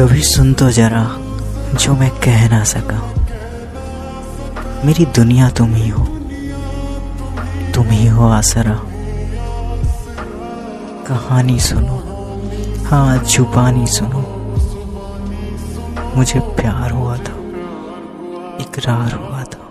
कभी सुन तो जरा जो मैं कह ना सका। मेरी दुनिया तुम ही हो, तुम ही हो आसरा। कहानी सुनो हाँ जुबानी सुनो। मुझे प्यार हुआ था, इकरार हुआ था।